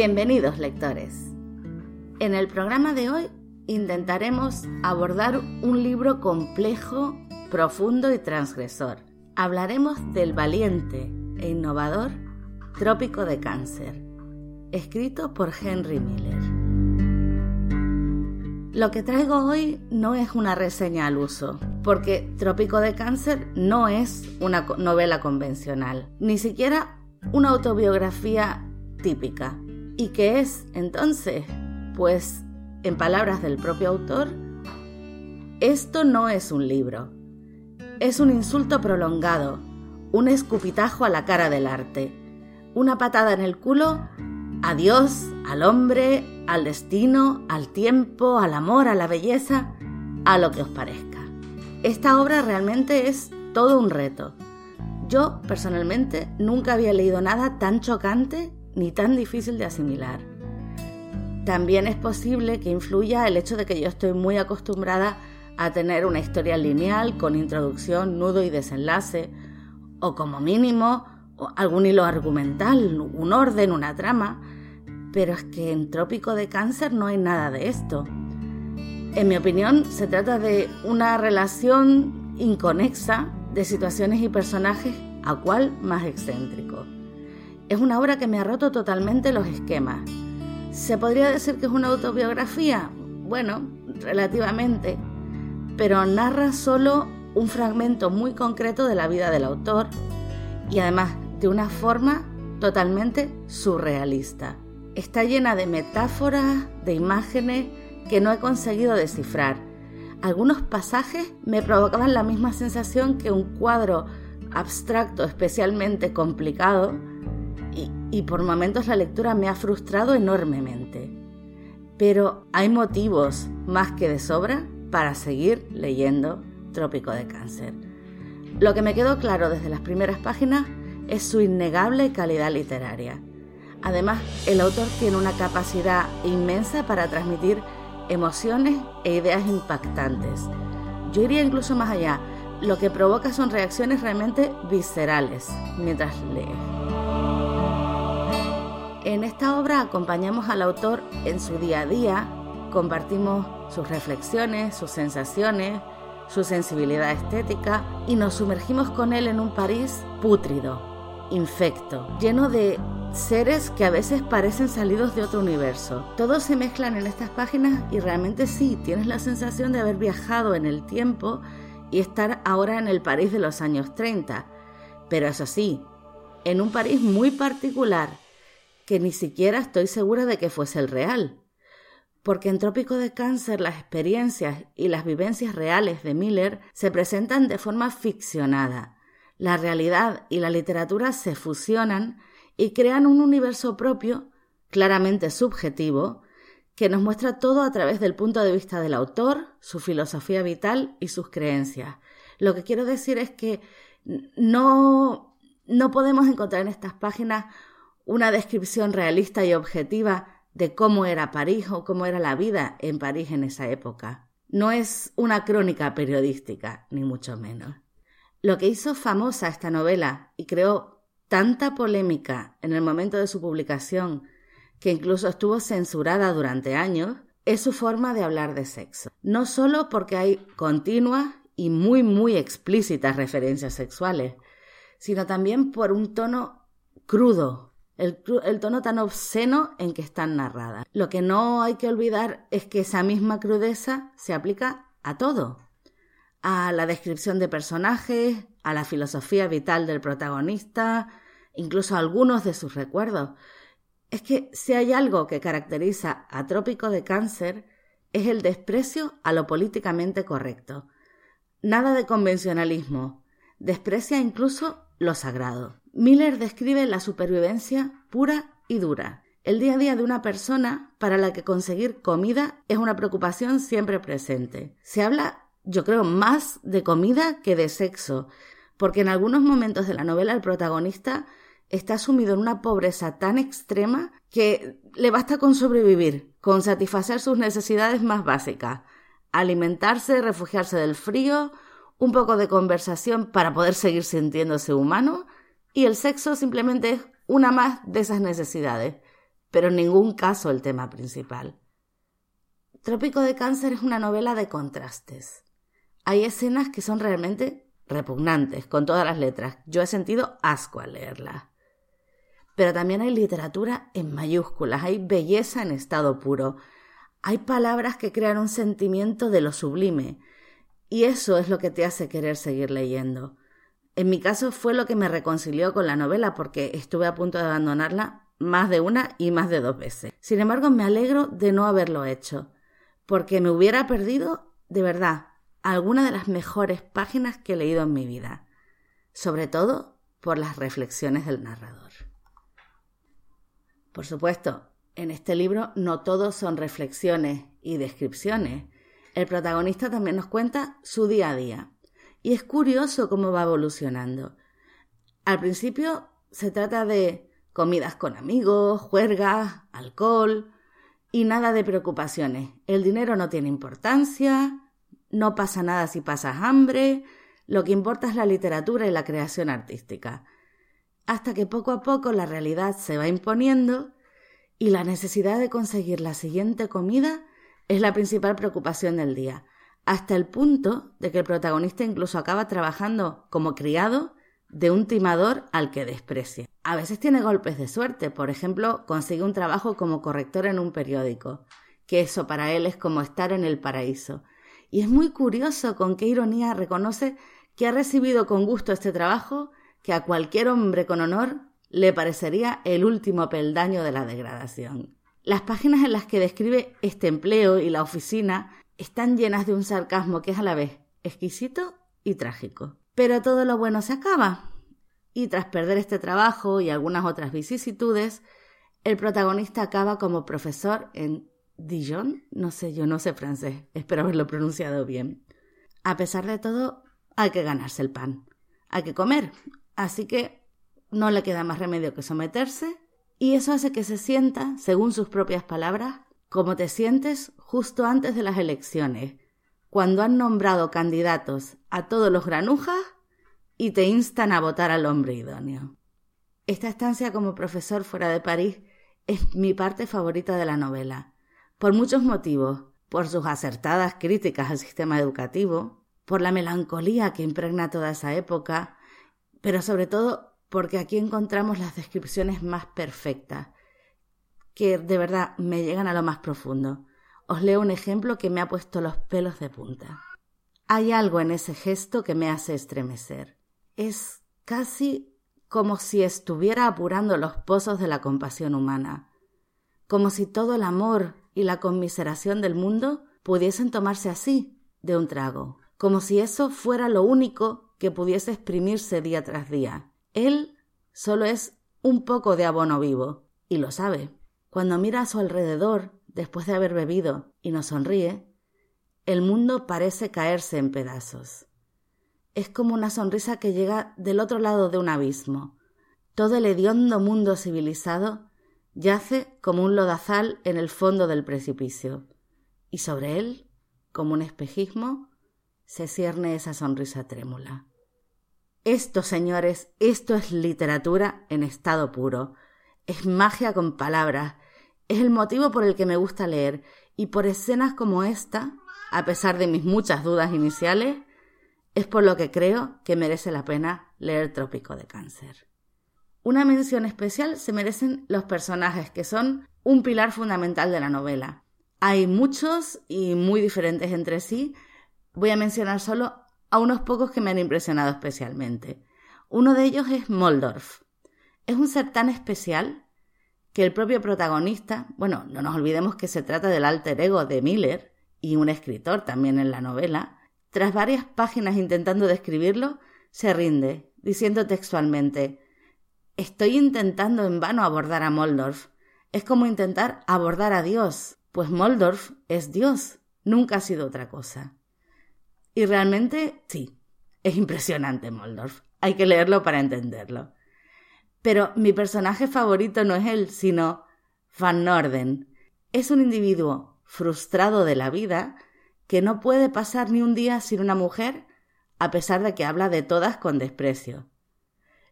Bienvenidos lectores. En el programa de hoy intentaremos abordar un libro complejo, profundo y transgresor. Hablaremos del valiente e innovador Trópico de Cáncer, escrito por Henry Miller. Lo que traigo hoy no es una reseña al uso, porque Trópico de Cáncer no es una novela convencional, ni siquiera una autobiografía típica. ¿Y qué es entonces? Pues, en palabras del propio autor, esto no es un libro. Es un insulto prolongado, un escupitajo a la cara del arte, una patada en el culo a Dios, al hombre, al destino, al tiempo, al amor, a la belleza, a lo que os parezca. Esta obra realmente es todo un reto. Yo, personalmente, nunca había leído nada tan chocante ni tan difícil de asimilar. También es posible que influya el hecho de que yo estoy muy acostumbrada a tener una historia lineal con introducción, nudo y desenlace, o como mínimo algún hilo argumental, un orden, una trama, pero es que en Trópico de Cáncer no hay nada de esto. En mi opinión, se trata de una relación inconexa de situaciones y personajes a cual más excéntrico. Es una obra que me ha roto totalmente los esquemas. ¿Se podría decir que es una autobiografía? Bueno, relativamente, pero narra solo un fragmento muy concreto de la vida del autor y además de una forma totalmente surrealista. Está llena de metáforas, de imágenes que no he conseguido descifrar. Algunos pasajes me provocaban la misma sensación que un cuadro abstracto especialmente complicado y, por momentos la lectura me ha frustrado enormemente. Pero hay motivos más que de sobra para seguir leyendo Trópico de Cáncer. Lo que me quedó claro desde las primeras páginas es su innegable calidad literaria. Además, el autor tiene una capacidad inmensa para transmitir emociones e ideas impactantes. Yo iría incluso más allá. Lo que provoca son reacciones realmente viscerales mientras lee. En esta obra acompañamos al autor en su día a día, compartimos sus reflexiones, sus sensaciones, su sensibilidad estética y nos sumergimos con él en un París pútrido, infecto, lleno de seres que a veces parecen salidos de otro universo. Todos se mezclan en estas páginas y realmente sí, tienes la sensación de haber viajado en el tiempo y estar ahora en el París de los años 30. Pero eso sí, en un París muy particular, que ni siquiera estoy segura de que fuese el real. Porque en Trópico de Cáncer las experiencias y las vivencias reales de Miller se presentan de forma ficcionada. La realidad y la literatura se fusionan y crean un universo propio, claramente subjetivo, que nos muestra todo a través del punto de vista del autor, su filosofía vital y sus creencias. Lo que quiero decir es que no, no podemos encontrar en estas páginas una descripción realista y objetiva de cómo era París o cómo era la vida en París en esa época. No es una crónica periodística, ni mucho menos. Lo que hizo famosa esta novela y creó tanta polémica en el momento de su publicación, que incluso estuvo censurada durante años, es su forma de hablar de sexo. No solo porque hay continuas y muy, muy explícitas referencias sexuales, sino también por un tono crudo, el, tono tan obsceno en que están narradas. Lo que no hay que olvidar es que esa misma crudeza se aplica a todo, a la descripción de personajes, a la filosofía vital del protagonista, incluso a algunos de sus recuerdos. Es que si hay algo que caracteriza a Trópico de Cáncer es el desprecio a lo políticamente correcto. Nada de convencionalismo, desprecia incluso lo sagrado. Miller describe la supervivencia pura y dura, el día a día de una persona para la que conseguir comida es una preocupación siempre presente. Se habla, yo creo, más de comida que de sexo, porque en algunos momentos de la novela el protagonista está sumido en una pobreza tan extrema que le basta con sobrevivir, con satisfacer sus necesidades más básicas, alimentarse, refugiarse del frío, un poco de conversación para poder seguir sintiéndose humano y el sexo simplemente es una más de esas necesidades. pero en ningún caso el tema principal. Trópico de Cáncer es una novela de contrastes. Hay escenas que son realmente repugnantes, con todas las letras. Yo he sentido asco al leerla. Pero también hay literatura en mayúsculas, hay belleza en estado puro, hay palabras que crean un sentimiento de lo sublime, y eso es lo que te hace querer seguir leyendo. En mi caso fue lo que me reconcilió con la novela porque estuve a punto de abandonarla más de una y más de dos veces. Sin embargo, me alegro de no haberlo hecho, porque me hubiera perdido, de verdad, alguna de las mejores páginas que he leído en mi vida, sobre todo por las reflexiones del narrador. Por supuesto, en este libro no todos son reflexiones y descripciones. El protagonista también nos cuenta su día a día. Y es curioso cómo va evolucionando. Al principio se trata de comidas con amigos, juergas, alcohol y nada de preocupaciones. El dinero no tiene importancia, no pasa nada si pasas hambre, lo que importa es la literatura y la creación artística. Hasta que poco a poco la realidad se va imponiendo y la necesidad de conseguir la siguiente comida es la principal preocupación del día, hasta el punto de que el protagonista incluso acaba trabajando como criado de un timador al que desprecia. A veces tiene golpes de suerte, por ejemplo, consigue un trabajo como corrector en un periódico, que eso para él es como estar en el paraíso, y es muy curioso con qué ironía reconoce que ha recibido con gusto este trabajo que a cualquier hombre con honor le parecería el último peldaño de la degradación. Las páginas en las que describe este empleo y la oficina están llenas de un sarcasmo que es a la vez exquisito y trágico. Pero todo lo bueno se acaba. Y tras perder este trabajo y algunas otras vicisitudes, el protagonista acaba como profesor en Dijon, no sé, yo no sé francés, espero haberlo pronunciado bien. A pesar de todo, hay que ganarse el pan, hay que comer, así que no le queda más remedio que someterse, y eso hace que se sienta, según sus propias palabras, como te sientes justo antes de las elecciones, cuando han nombrado candidatos a todos los granujas y te instan a votar al hombre idóneo. Esta estancia como profesor fuera de París es mi parte favorita de la novela por muchos motivos, por sus acertadas críticas al sistema educativo, por la melancolía que impregna toda esa época, pero sobre todo porque aquí encontramos las descripciones más perfectas, que de verdad me llegan a lo más profundo. Os leo un ejemplo que me ha puesto los pelos de punta. Hay algo en ese gesto que me hace estremecer. Es casi como si estuviera apurando los pozos de la compasión humana, como si todo el amor y la conmiseración del mundo pudiesen tomarse así, de un trago, como si eso fuera lo único que pudiese exprimirse día tras día. Él solo es un poco de abono vivo, y lo sabe. Cuando mira a su alrededor, después de haber bebido, y nos sonríe, el mundo parece caerse en pedazos. Es como una sonrisa que llega del otro lado de un abismo. Todo el hediondo mundo civilizado yace como un lodazal en el fondo del precipicio, y sobre él, como un espejismo, se cierne esa sonrisa trémula. Esto, señores, esto es literatura en estado puro. Es magia con palabras. Es el motivo por el que me gusta leer, y por escenas como esta, a pesar de mis muchas dudas iniciales, es por lo que creo que merece la pena leer Trópico de Cáncer. Una mención especial se merecen los personajes, que son un pilar fundamental de la novela. Hay muchos y muy diferentes entre sí. Voy a mencionar solo a unos pocos que me han impresionado especialmente. Uno de ellos es Moldorf. Es un ser tan especial que el propio protagonista, bueno, no nos olvidemos que se trata del alter ego de Miller y un escritor también en la novela, tras varias páginas intentando describirlo, se rinde, diciendo textualmente Estoy intentando en vano abordar a Moldorf. Es como intentar abordar a Dios, pues Moldorf es Dios, nunca ha sido otra cosa. Y realmente, sí, es impresionante Moldorf. Hay que leerlo para entenderlo. Pero mi personaje favorito no es él, sino Van Norden. Es un individuo frustrado de la vida que no puede pasar ni un día sin una mujer, a pesar de que habla de todas con desprecio.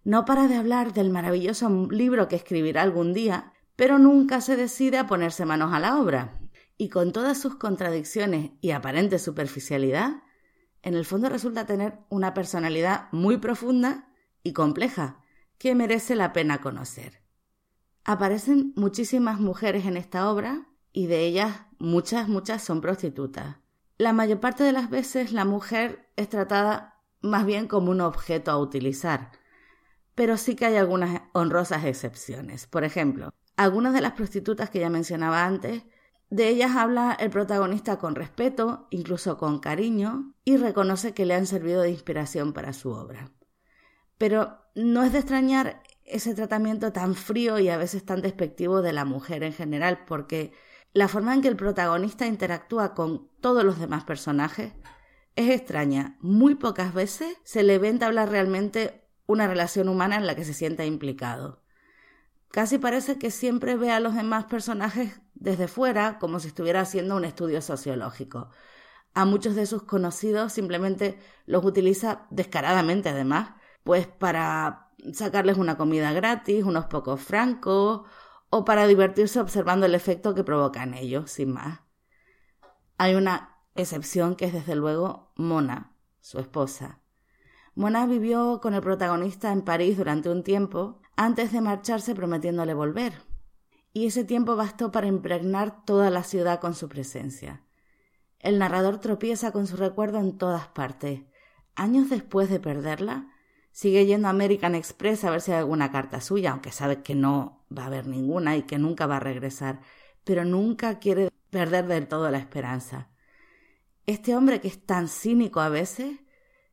No para de hablar del maravilloso libro que escribirá algún día, pero nunca se decide a ponerse manos a la obra. Y con todas sus contradicciones y aparente superficialidad, en el fondo resulta tener una personalidad muy profunda y compleja que merece la pena conocer. Aparecen muchísimas mujeres en esta obra y de ellas muchas, muchas son prostitutas. La mayor parte de las veces la mujer es tratada más bien como un objeto a utilizar, pero sí que hay algunas honrosas excepciones. Por ejemplo, algunas de las prostitutas que ya mencionaba antes, de ellas habla el protagonista con respeto, incluso con cariño, y reconoce que le han servido de inspiración para su obra. Pero no es de extrañar ese tratamiento tan frío y a veces tan despectivo de la mujer en general, porque la forma en que el protagonista interactúa con todos los demás personajes es extraña. Muy pocas veces se le ve entablar realmente una relación humana en la que se sienta implicado. Casi parece que siempre ve a los demás personajes desde fuera, como si estuviera haciendo un estudio sociológico. A muchos de sus conocidos simplemente los utiliza descaradamente, además, pues para sacarles una comida gratis, unos pocos francos, o para divertirse observando el efecto que provoca en ellos, sin más. Hay una excepción que es desde luego Mona, su esposa. Mona vivió con el protagonista en París durante un tiempo antes de marcharse prometiéndole volver. Y ese tiempo bastó para impregnar toda la ciudad con su presencia. El narrador tropieza con su recuerdo en todas partes. Años después de perderla, sigue yendo a American Express a ver si hay alguna carta suya, aunque sabe que no va a haber ninguna y que nunca va a regresar, pero nunca quiere perder del todo la esperanza. Este hombre que es tan cínico a veces,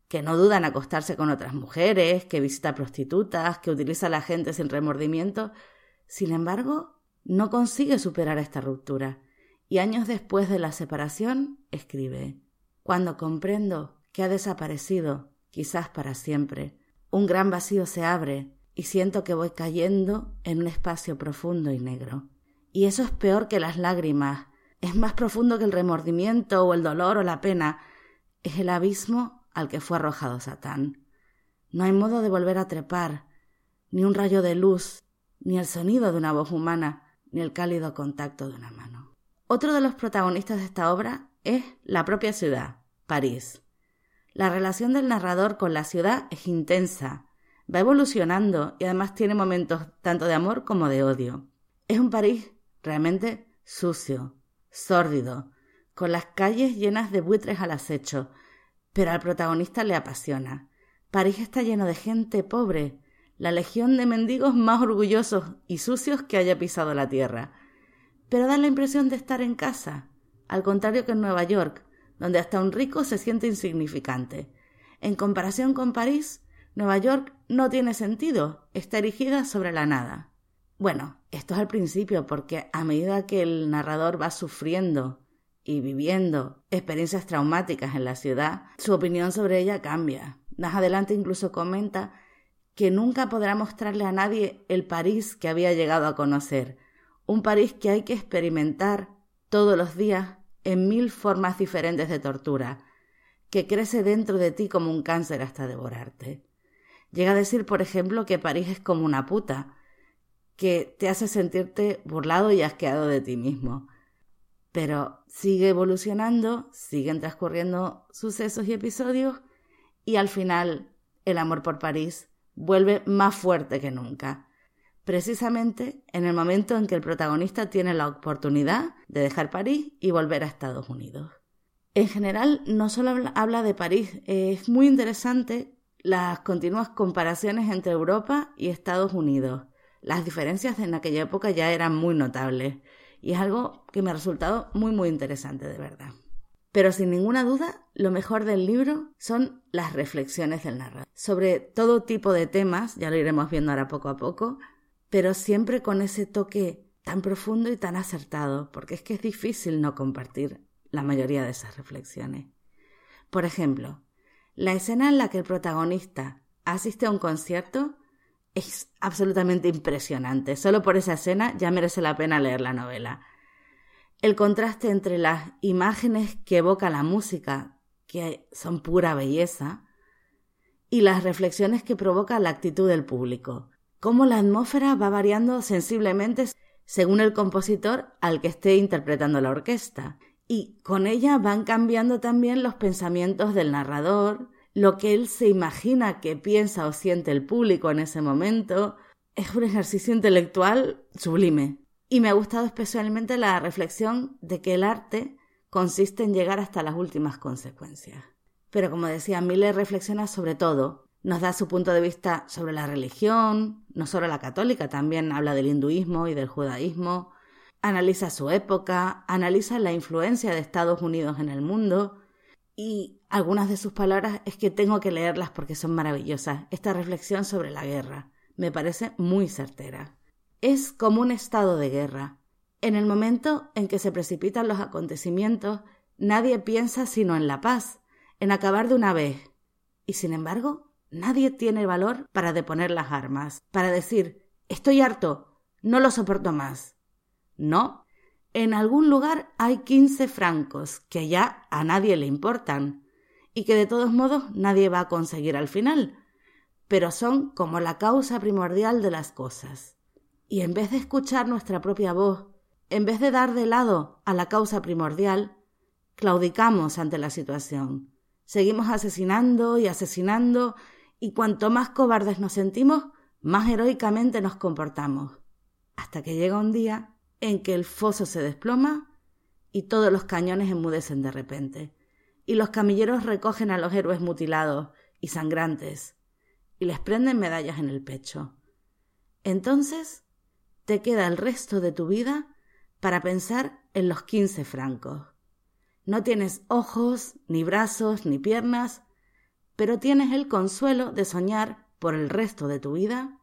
que no duda en acostarse con otras mujeres, que visita prostitutas, que utiliza a la gente sin remordimiento, sin embargo, no consigue superar esta ruptura. Y años después de la separación, escribe Cuando comprendo que ha desaparecido, quizás para siempre, un gran vacío se abre y siento que voy cayendo en un espacio profundo y negro. Y eso es peor que las lágrimas, es más profundo que el remordimiento o el dolor o la pena, es el abismo al que fue arrojado Satán. No hay modo de volver a trepar, ni un rayo de luz, ni el sonido de una voz humana, ni el cálido contacto de una mano. Otro de los protagonistas de esta obra es la propia ciudad, París. La relación del narrador con la ciudad es intensa, va evolucionando y además tiene momentos tanto de amor como de odio. Es un París realmente sucio, sórdido, con las calles llenas de buitres al acecho, pero al protagonista le apasiona. París está lleno de gente pobre, la legión de mendigos más orgullosos y sucios que haya pisado la tierra. Pero da la impresión de estar en casa, al contrario que en Nueva York, donde hasta un rico se siente insignificante. En comparación con París, Nueva York no tiene sentido, está erigida sobre la nada. Bueno, esto es al principio, porque a medida que el narrador va sufriendo y viviendo experiencias traumáticas en la ciudad, su opinión sobre ella cambia. Más adelante incluso comenta que nunca podrá mostrarle a nadie el París que había llegado a conocer, un París que hay que experimentar todos los días en mil formas diferentes de tortura, que crece dentro de ti como un cáncer hasta devorarte. Llega a decir, por ejemplo, que París es como una puta, que te hace sentirte burlado y asqueado de ti mismo. Pero sigue evolucionando, siguen transcurriendo sucesos y episodios y al final el amor por París vuelve más fuerte que nunca. Precisamente en el momento en que el protagonista tiene la oportunidad de dejar París y volver a Estados Unidos. En general, no solo habla de París, es muy interesante las continuas comparaciones entre Europa y Estados Unidos. Las diferencias en aquella época ya eran muy notables. Y es algo que me ha resultado muy muy interesante de verdad. Pero sin ninguna duda, lo mejor del libro son las reflexiones del narrador. Sobre todo tipo de temas, ya lo iremos viendo ahora poco a poco, pero siempre con ese toque tan profundo y tan acertado, porque es que es difícil no compartir la mayoría de esas reflexiones. Por ejemplo, la escena en la que el protagonista asiste a un concierto es absolutamente impresionante. Solo por esa escena ya merece la pena leer la novela. El contraste entre las imágenes que evoca la música, que son pura belleza, y las reflexiones que provoca la actitud del público. Cómo la atmósfera va variando sensiblemente según el compositor al que esté interpretando la orquesta. Y con ella van cambiando también los pensamientos del narrador, lo que él se imagina que piensa o siente el público en ese momento. Es un ejercicio intelectual sublime. Y me ha gustado especialmente la reflexión de que el arte consiste en llegar hasta las últimas consecuencias. Pero como decía, Miller reflexiona sobre todo, nos da su punto de vista sobre la religión, no solo la católica, también habla del hinduismo y del judaísmo, analiza su época, analiza la influencia de Estados Unidos en el mundo y algunas de sus palabras es que tengo que leerlas porque son maravillosas. Esta reflexión sobre la guerra me parece muy certera. Es como un estado de guerra. En el momento en que se precipitan los acontecimientos, nadie piensa sino en la paz, en acabar de una vez. Y sin embargo, nadie tiene valor para deponer las armas, para decir estoy harto, no lo soporto más. No, en algún lugar hay quince francos que ya a nadie le importan y que de todos modos nadie va a conseguir al final, pero son como la causa primordial de las cosas. Y en vez de escuchar nuestra propia voz, en vez de dar de lado a la causa primordial, claudicamos ante la situación. Seguimos asesinando y asesinando, y cuanto más cobardes nos sentimos, más heroicamente nos comportamos. Hasta que llega un día en que el foso se desploma y todos los cañones enmudecen de repente, y los camilleros recogen a los héroes mutilados y sangrantes, y les prenden medallas en el pecho. Entonces te queda el resto de tu vida para pensar en los quince francos. No tienes ojos, ni brazos, ni piernas, pero tienes el consuelo de soñar por el resto de tu vida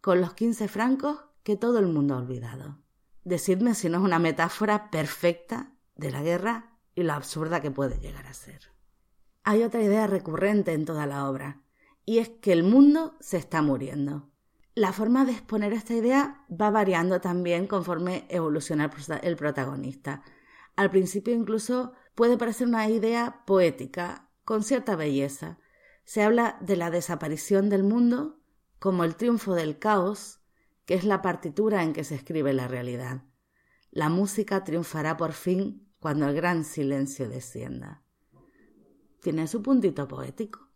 con los quince francos que todo el mundo ha olvidado. Decidme si no es una metáfora perfecta de la guerra y lo absurda que puede llegar a ser. Hay otra idea recurrente en toda la obra, y es que el mundo se está muriendo. La forma de exponer esta idea va variando también conforme evoluciona el protagonista. Al principio incluso puede parecer una idea poética, con cierta belleza. Se habla de la desaparición del mundo como el triunfo del caos que es la partitura en que se escribe la realidad. La música triunfará por fin cuando el gran silencio descienda. Tiene su puntito poético.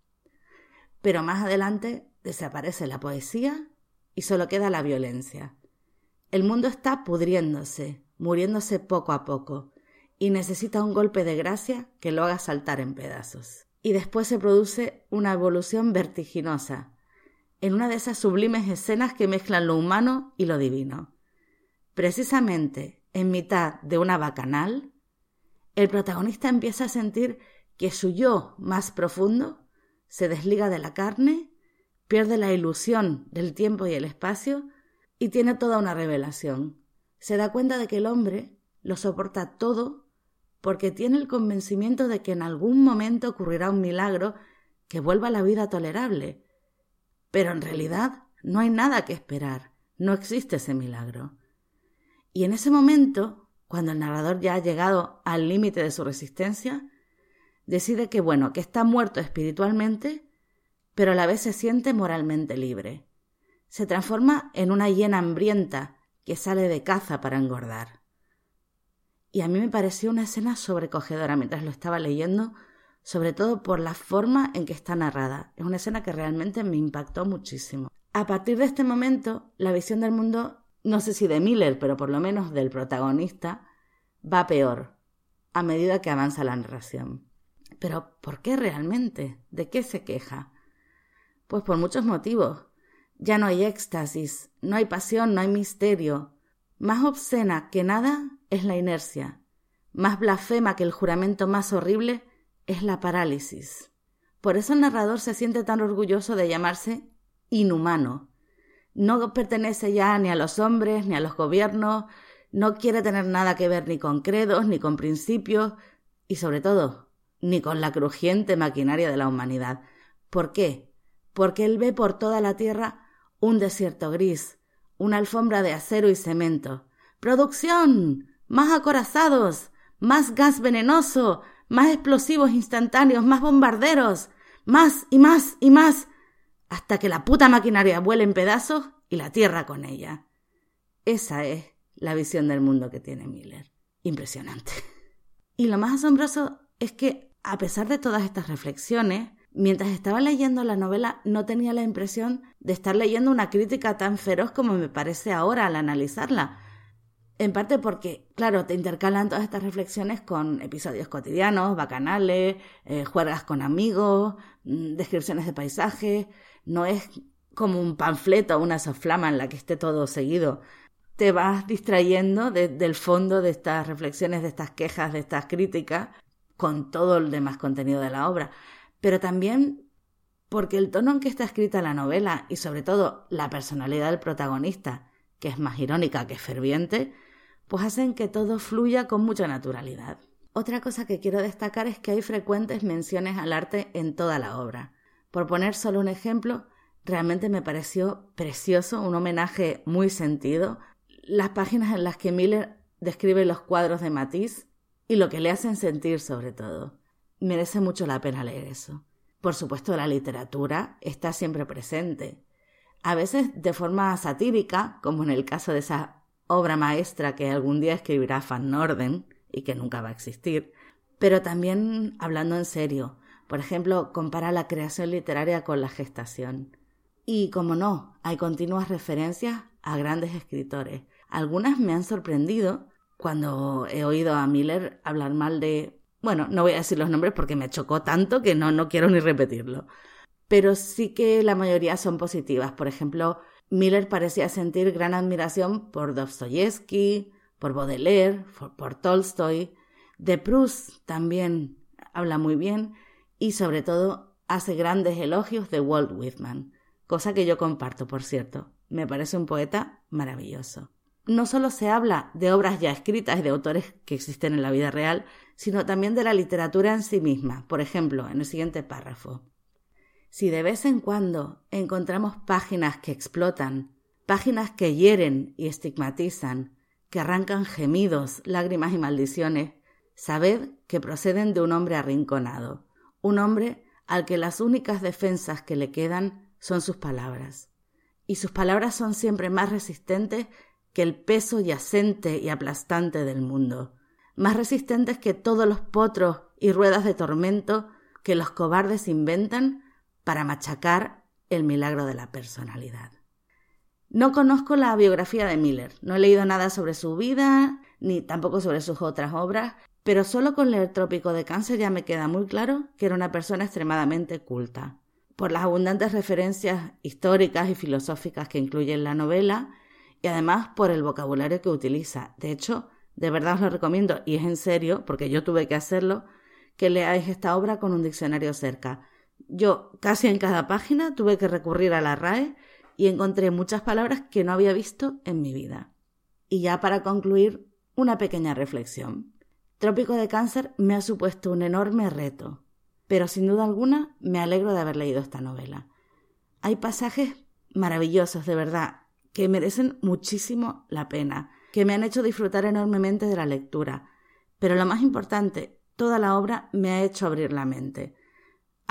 Pero más adelante desaparece la poesía y solo queda la violencia. El mundo está pudriéndose, muriéndose poco a poco, y necesita un golpe de gracia que lo haga saltar en pedazos. Y después se produce una evolución vertiginosa, en una de esas sublimes escenas que mezclan lo humano y lo divino. Precisamente en mitad de una bacanal, el protagonista empieza a sentir que su yo más profundo se desliga de la carne, pierde la ilusión del tiempo y el espacio y tiene toda una revelación. Se da cuenta de que el hombre lo soporta todo porque tiene el convencimiento de que en algún momento ocurrirá un milagro que vuelva la vida tolerable, pero en realidad no hay nada que esperar, no existe ese milagro. Y en ese momento, cuando el narrador ya ha llegado al límite de su resistencia, decide que bueno, que está muerto espiritualmente, pero a la vez se siente moralmente libre. Se transforma en una hiena hambrienta que sale de caza para engordar. Y a mí me pareció una escena sobrecogedora mientras lo estaba leyendo, sobre todo por la forma en que está narrada. Es una escena que realmente me impactó muchísimo. A partir de este momento, la visión del mundo, no sé si de Miller, pero por lo menos del protagonista, va peor a medida que avanza la narración. Pero ¿por qué realmente? ¿De qué se queja? Pues por muchos motivos. Ya no hay éxtasis, no hay pasión, no hay misterio. Más obscena que nada es la inercia. Más blasfema que el juramento más horrible es la parálisis. Por eso el narrador se siente tan orgulloso de llamarse inhumano. No pertenece ya ni a los hombres ni a los gobiernos, no quiere tener nada que ver ni con credos, ni con principios, y sobre todo, ni con la crujiente maquinaria de la humanidad. ¿Por qué? Porque él ve por toda la tierra un desierto gris, una alfombra de acero y cemento. ¡Producción! ¡Más acorazados! ¡Más gas venenoso! más explosivos instantáneos, más bombarderos, más y más y más, hasta que la puta maquinaria vuele en pedazos y la tierra con ella. Esa es la visión del mundo que tiene Miller. Impresionante. Y lo más asombroso es que, a pesar de todas estas reflexiones, mientras estaba leyendo la novela no tenía la impresión de estar leyendo una crítica tan feroz como me parece ahora al analizarla. En parte porque, claro, te intercalan todas estas reflexiones con episodios cotidianos, bacanales, eh, juegas con amigos, mm, descripciones de paisajes. No es como un panfleto o una soflama en la que esté todo seguido. Te vas distrayendo del fondo de estas reflexiones, de estas quejas, de estas críticas, con todo el demás contenido de la obra. Pero también porque el tono en que está escrita la novela y sobre todo la personalidad del protagonista, que es más irónica que ferviente, pues hacen que todo fluya con mucha naturalidad. Otra cosa que quiero destacar es que hay frecuentes menciones al arte en toda la obra. Por poner solo un ejemplo, realmente me pareció precioso, un homenaje muy sentido, las páginas en las que Miller describe los cuadros de Matisse y lo que le hacen sentir sobre todo. Merece mucho la pena leer eso. Por supuesto, la literatura está siempre presente, a veces de forma satírica, como en el caso de esa obra maestra que algún día escribirá Van Norden y que nunca va a existir, pero también hablando en serio. Por ejemplo, compara la creación literaria con la gestación. Y, como no, hay continuas referencias a grandes escritores. Algunas me han sorprendido cuando he oído a Miller hablar mal de... Bueno, no voy a decir los nombres porque me chocó tanto que no, no quiero ni repetirlo. Pero sí que la mayoría son positivas. Por ejemplo, Miller parecía sentir gran admiración por Dostoyevsky, por Baudelaire, por, Tolstoy. De Proust también habla muy bien y sobre todo hace grandes elogios de Walt Whitman, cosa que yo comparto, por cierto. Me parece un poeta maravilloso. No solo se habla de obras ya escritas y de autores que existen en la vida real, sino también de la literatura en sí misma. Por ejemplo, en el siguiente párrafo. Si de vez en cuando encontramos páginas que explotan, páginas que hieren y estigmatizan, que arrancan gemidos, lágrimas y maldiciones, sabed que proceden de un hombre arrinconado, un hombre al que las únicas defensas que le quedan son sus palabras. Y sus palabras son siempre más resistentes que el peso yacente y aplastante del mundo, más resistentes que todos los potros y ruedas de tormento que los cobardes inventan para machacar el milagro de la personalidad. No conozco la biografía de Miller, no he leído nada sobre su vida, ni tampoco sobre sus otras obras, pero solo con leer Trópico de Cáncer ya me queda muy claro que era una persona extremadamente culta. Por las abundantes referencias históricas y filosóficas que incluye en la novela, y además por el vocabulario que utiliza. De hecho, de verdad os lo recomiendo, y es en serio, porque yo tuve que hacerlo, que leáis esta obra con un diccionario cerca, yo casi en cada página tuve que recurrir a la RAE y encontré muchas palabras que no había visto en mi vida. Y ya para concluir, una pequeña reflexión. Trópico de Cáncer me ha supuesto un enorme reto, pero sin duda alguna me alegro de haber leído esta novela. Hay pasajes maravillosos, de verdad, que merecen muchísimo la pena, que me han hecho disfrutar enormemente de la lectura, pero lo más importante, toda la obra me ha hecho abrir la mente.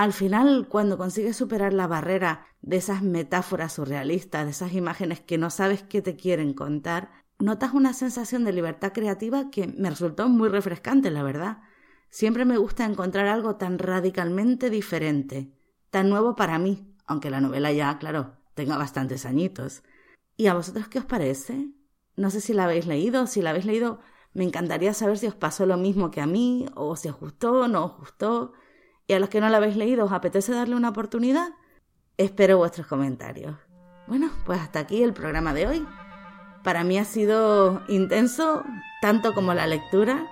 Al final, cuando consigues superar la barrera de esas metáforas surrealistas, de esas imágenes que no sabes qué te quieren contar, notas una sensación de libertad creativa que me resultó muy refrescante, la verdad. Siempre me gusta encontrar algo tan radicalmente diferente, tan nuevo para mí, aunque la novela ya, claro, tenga bastantes añitos. ¿Y a vosotros qué os parece? No sé si la habéis leído, si la habéis leído, me encantaría saber si os pasó lo mismo que a mí, o si os gustó no os gustó. Y a los que no la habéis leído, ¿os apetece darle una oportunidad? Espero vuestros comentarios. Bueno, pues hasta aquí el programa de hoy. Para mí ha sido intenso, tanto como la lectura,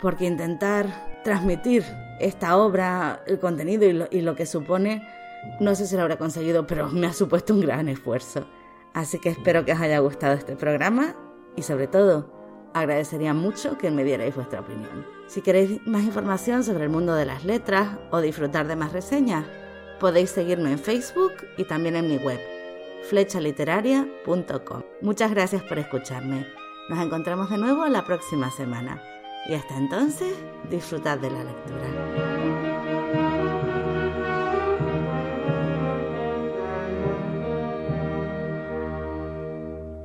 porque intentar transmitir esta obra, el contenido y lo, que supone, no sé si lo habrá conseguido, pero me ha supuesto un gran esfuerzo. Así que espero que os haya gustado este programa y sobre todo agradecería mucho que me dierais vuestra opinión. Si queréis más información sobre el mundo de las letras o disfrutar de más reseñas, podéis seguirme en Facebook y también en mi web, flechaliteraria.com. Muchas gracias por escucharme. Nos encontramos de nuevo la próxima semana. Y hasta entonces, disfrutad de la lectura.